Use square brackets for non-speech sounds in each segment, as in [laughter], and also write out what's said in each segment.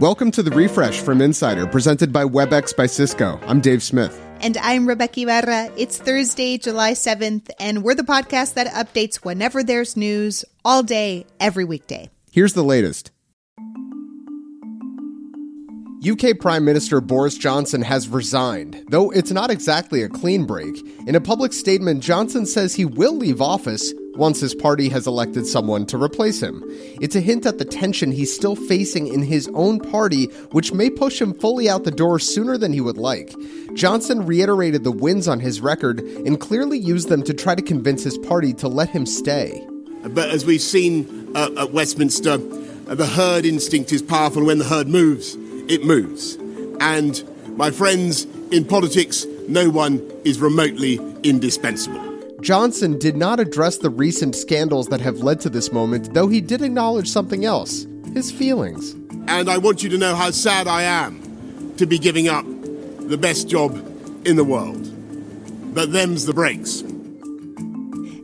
Welcome to the refresh from Insider, presented by Webex by Cisco. I'm Dave Smith. And I'm Rebeca Ibarra. It's Thursday, July 7th, and we're the podcast that updates whenever there's news all day, every weekday. Here's the latest. UK Prime Minister Boris Johnson has resigned, though it's not exactly a clean break. In a public statement, Johnson says he will leave office once his party has elected someone to replace him. It's a hint at the tension he's still facing in his own party, which may push him fully out the door sooner than he would like. Johnson reiterated the wins on his record and clearly used them to try to convince his party to let him stay. But as we've seen uh, at Westminster, uh, the herd instinct is powerful. When the herd moves, it moves. And my friends, in politics, no one is remotely indispensable. Johnson did not address the recent scandals that have led to this moment, though he did acknowledge something else his feelings. And I want you to know how sad I am to be giving up the best job in the world. But them's the breaks.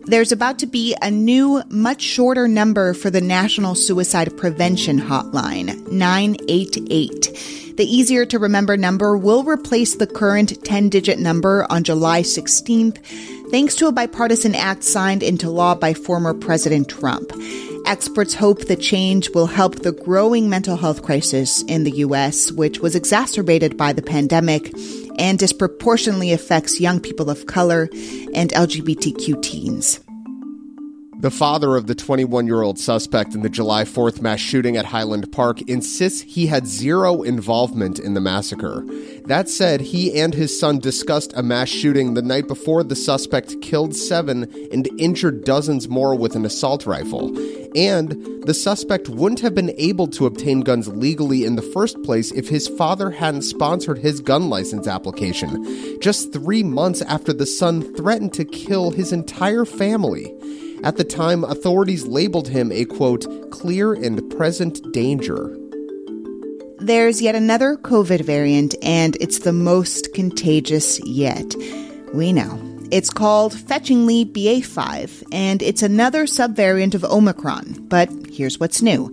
There's about to be a new, much shorter number for the National Suicide Prevention Hotline 988. The easier to remember number will replace the current 10 digit number on July 16th, thanks to a bipartisan act signed into law by former President Trump. Experts hope the change will help the growing mental health crisis in the U.S., which was exacerbated by the pandemic and disproportionately affects young people of color and LGBTQ teens. The father of the 21 year old suspect in the July 4th mass shooting at Highland Park insists he had zero involvement in the massacre. That said, he and his son discussed a mass shooting the night before the suspect killed seven and injured dozens more with an assault rifle. And the suspect wouldn't have been able to obtain guns legally in the first place if his father hadn't sponsored his gun license application, just three months after the son threatened to kill his entire family. At the time, authorities labeled him a quote, clear and present danger. There's yet another COVID variant, and it's the most contagious yet. We know. It's called fetchingly BA5, and it's another subvariant of Omicron. But here's what's new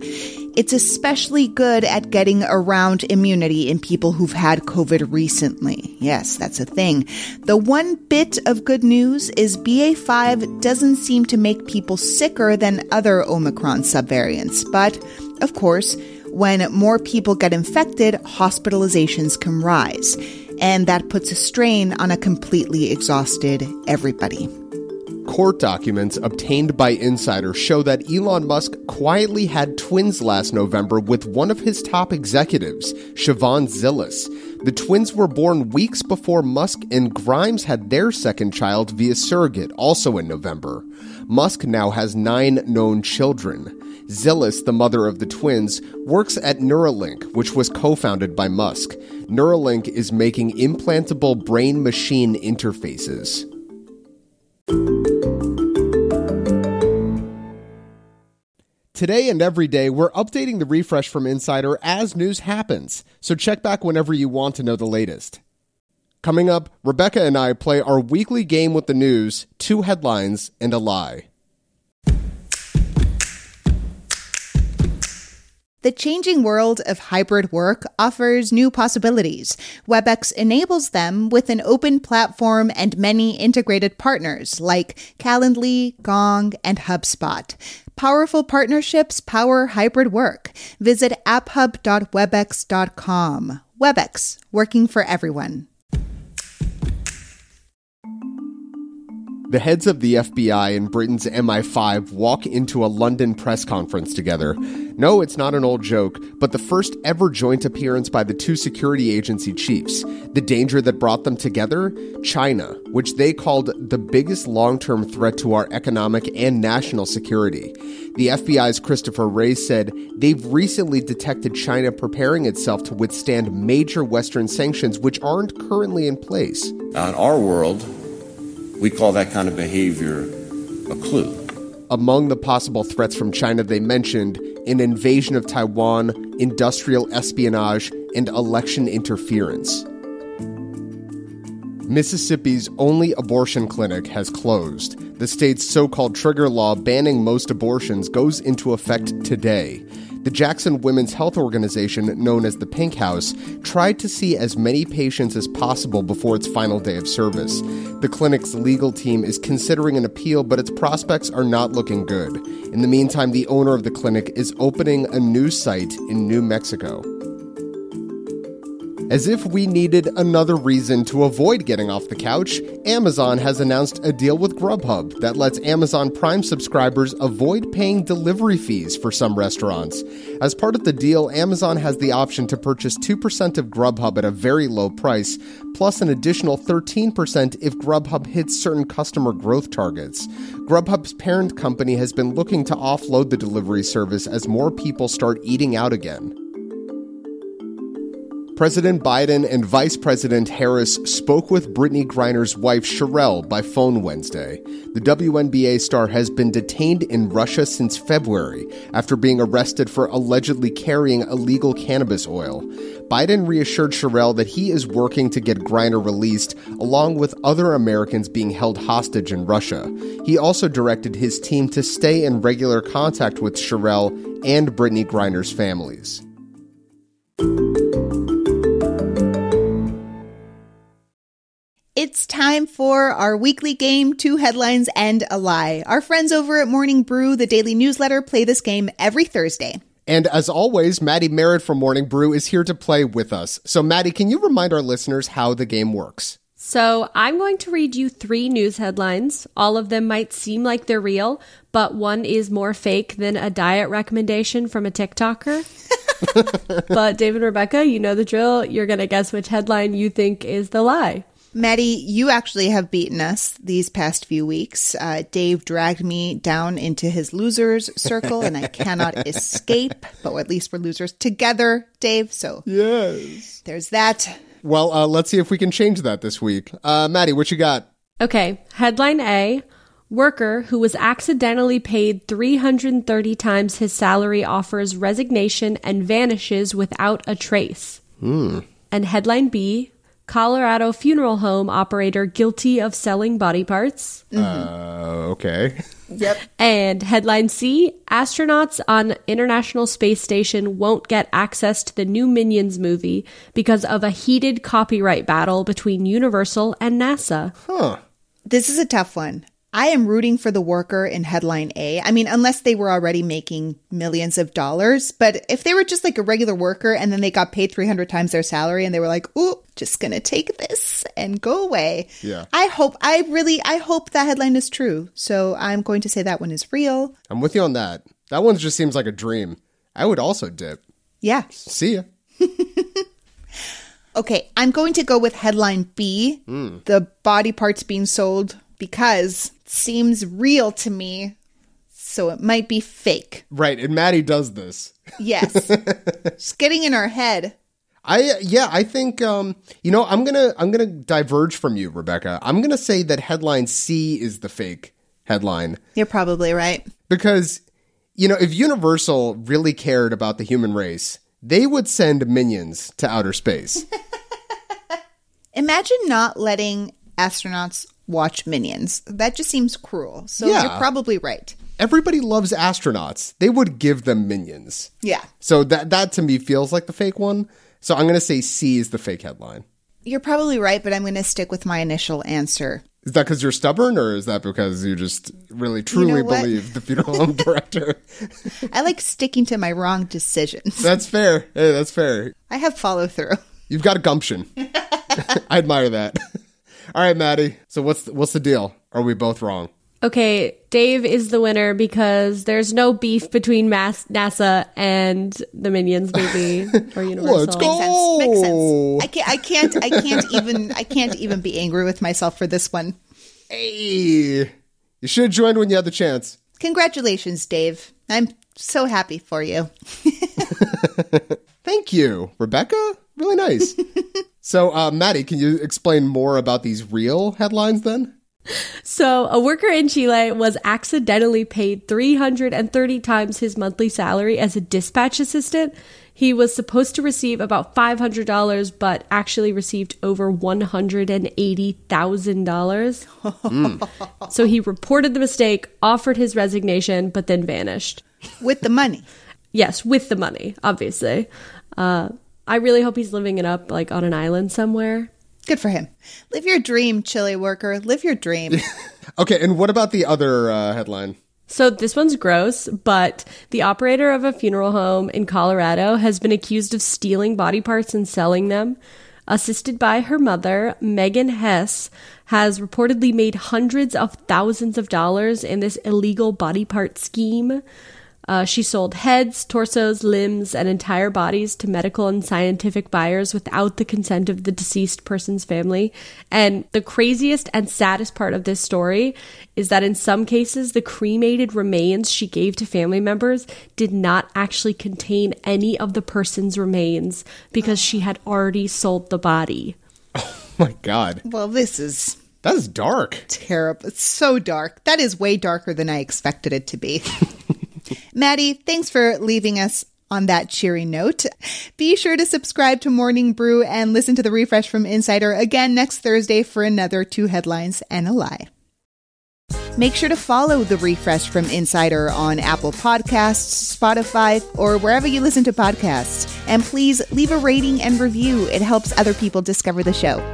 it's especially good at getting around immunity in people who've had COVID recently. Yes, that's a thing. The one bit of good news is BA5 doesn't seem to make people sicker than other Omicron subvariants. But, of course, when more people get infected, hospitalizations can rise. And that puts a strain on a completely exhausted everybody. Court documents obtained by insiders show that Elon Musk quietly had twins last November with one of his top executives, Shivon Zilis. The twins were born weeks before Musk and Grimes had their second child via surrogate, also in November. Musk now has nine known children. Zillis, the mother of the twins, works at Neuralink, which was co founded by Musk. Neuralink is making implantable brain machine interfaces. Today and every day, we're updating the refresh from Insider as news happens, so check back whenever you want to know the latest. Coming up, Rebeca and I play our weekly game with the news two headlines and a lie. The changing world of hybrid work offers new possibilities. Webex enables them with an open platform and many integrated partners like Calendly, Gong, and HubSpot. Powerful partnerships power hybrid work. Visit apphub.webex.com. Webex, working for everyone. The heads of the FBI and Britain's MI5 walk into a London press conference together. No, it's not an old joke, but the first ever joint appearance by the two security agency chiefs. The danger that brought them together? China, which they called the biggest long term threat to our economic and national security. The FBI's Christopher Wray said they've recently detected China preparing itself to withstand major Western sanctions, which aren't currently in place. in our world, we call that kind of behavior a clue. Among the possible threats from China, they mentioned an invasion of Taiwan, industrial espionage, and election interference. Mississippi's only abortion clinic has closed. The state's so called trigger law banning most abortions goes into effect today. The Jackson Women's Health Organization, known as the Pink House, tried to see as many patients as possible before its final day of service. The clinic's legal team is considering an appeal, but its prospects are not looking good. In the meantime, the owner of the clinic is opening a new site in New Mexico. As if we needed another reason to avoid getting off the couch, Amazon has announced a deal with Grubhub that lets Amazon Prime subscribers avoid paying delivery fees for some restaurants. As part of the deal, Amazon has the option to purchase 2% of Grubhub at a very low price, plus an additional 13% if Grubhub hits certain customer growth targets. Grubhub's parent company has been looking to offload the delivery service as more people start eating out again. President Biden and Vice President Harris spoke with Brittney Griner's wife Cherelle by phone Wednesday. The WNBA star has been detained in Russia since February after being arrested for allegedly carrying illegal cannabis oil. Biden reassured Cherelle that he is working to get Griner released, along with other Americans being held hostage in Russia. He also directed his team to stay in regular contact with Cherelle and Brittney Griner's families. It's time for our weekly game, Two Headlines and a Lie. Our friends over at Morning Brew, the daily newsletter, play this game every Thursday. And as always, Maddie Merritt from Morning Brew is here to play with us. So, Maddie, can you remind our listeners how the game works? So, I'm going to read you three news headlines. All of them might seem like they're real, but one is more fake than a diet recommendation from a TikToker. [laughs] but, David and Rebeca, you know the drill. You're going to guess which headline you think is the lie. Maddie, you actually have beaten us these past few weeks. Uh, Dave dragged me down into his losers circle, and I [laughs] cannot escape. But at least we're losers together, Dave. So Yes. there's that. Well, uh, let's see if we can change that this week. Uh, Maddie, what you got? Okay, headline A Worker who was accidentally paid 330 times his salary offers resignation and vanishes without a trace. And headline B Colorado funeral home operator guilty of selling body parts. Uh, okay. [laughs] Yep. And headline C Astronauts on International Space Station won't get access to the new Minions movie because of a heated copyright battle between Universal and NASA. Huh. This is a tough one. I am rooting for the worker in headline A. I mean, unless they were already making millions of dollars. But if they were just like a regular worker and then they got paid 300 times their salary and they were like, ooh, just gonna take this and go away. Yeah. I hope, I really, I hope that headline is true. So I'm going to say that one is real. I'm with you on that. That one just seems like a dream. I would also dip. Yeah. See ya. [laughs] Okay. I'm going to go with headline B hmm. the body parts being sold because seems real to me. So it might be fake. Right, and Maddie does this. Yes. [laughs] Just getting in our head. I yeah, I think um, you know, I'm gonna I'm gonna diverge from you, Rebeca. I'm gonna say that headline C is the fake headline You're probably right. because you know if Universal really cared about the human race, they would send minions to outer space. [laughs] Imagine not letting astronauts watch Minions. That just seems cruel. So Yeah. you're probably right. Everybody loves astronauts. They would give them minions. Yeah. So that that to me feels like the fake one. So I'm gonna say C is the fake headline. You're probably right, but I'm going to stick with my initial answer. Is that because you're stubborn, or is that because you just really truly what? believe the funeral home [laughs] director? I like sticking to my wrong decisions. That's fair. Hey, that's fair. I have follow through. You've got a gumption. [laughs] [laughs] I admire that. All right, Maddie. So what's the, what's the deal? Are we both wrong? Okay, Dave is the winner because there's no beef between Mas- NASA and the Minions movie [laughs] or Universal. Let's go. Sense. Makes sense. I can't. I can't. I can't even. I can't even be angry with myself for this one. Hey, you should have joined when you had the chance. Congratulations, Dave. I'm so happy for you. [laughs] Thank you, Rebeca. Really nice. [laughs] so, uh, Maddie, can you explain more about these real headlines then? So, a worker in Chile was accidentally paid 330 times his monthly salary as a dispatch assistant. He was supposed to receive about $500, but actually received over $180,000. So he reported the mistake, offered his resignation, but then vanished. With the money. Yes, with the money, obviously. Uh, I really hope he's living it up, like on an island somewhere. Good for him. Live your dream, chili worker. Live your dream. [laughs] Okay, and what about the other uh, headline? So this one's gross, but the operator of a funeral home in Colorado has been accused of stealing body parts and selling them. Assisted by her mother, Megan Hess has reportedly made hundreds of thousands of dollars in this illegal body part scheme. Uh, she sold heads, torsos, limbs, and entire bodies to medical and scientific buyers without the consent of the deceased person's family. And the craziest and saddest part of this story is that in some cases, the cremated remains she gave to family members did not actually contain any of the person's remains because she had already sold the body. [laughs] Oh my God, well, this is that is dark. terrible. It's so dark. That is way darker than I expected it to be. [laughs] Maddie, thanks for leaving us on that cheery note. Be sure to subscribe to Morning Brew and listen to the refresh from Insider again next Thursday for another two headlines and a lie. Make sure to follow the refresh from Insider on Apple Podcasts, Spotify, or wherever you listen to podcasts. And please leave a rating and review. It helps other people discover the show.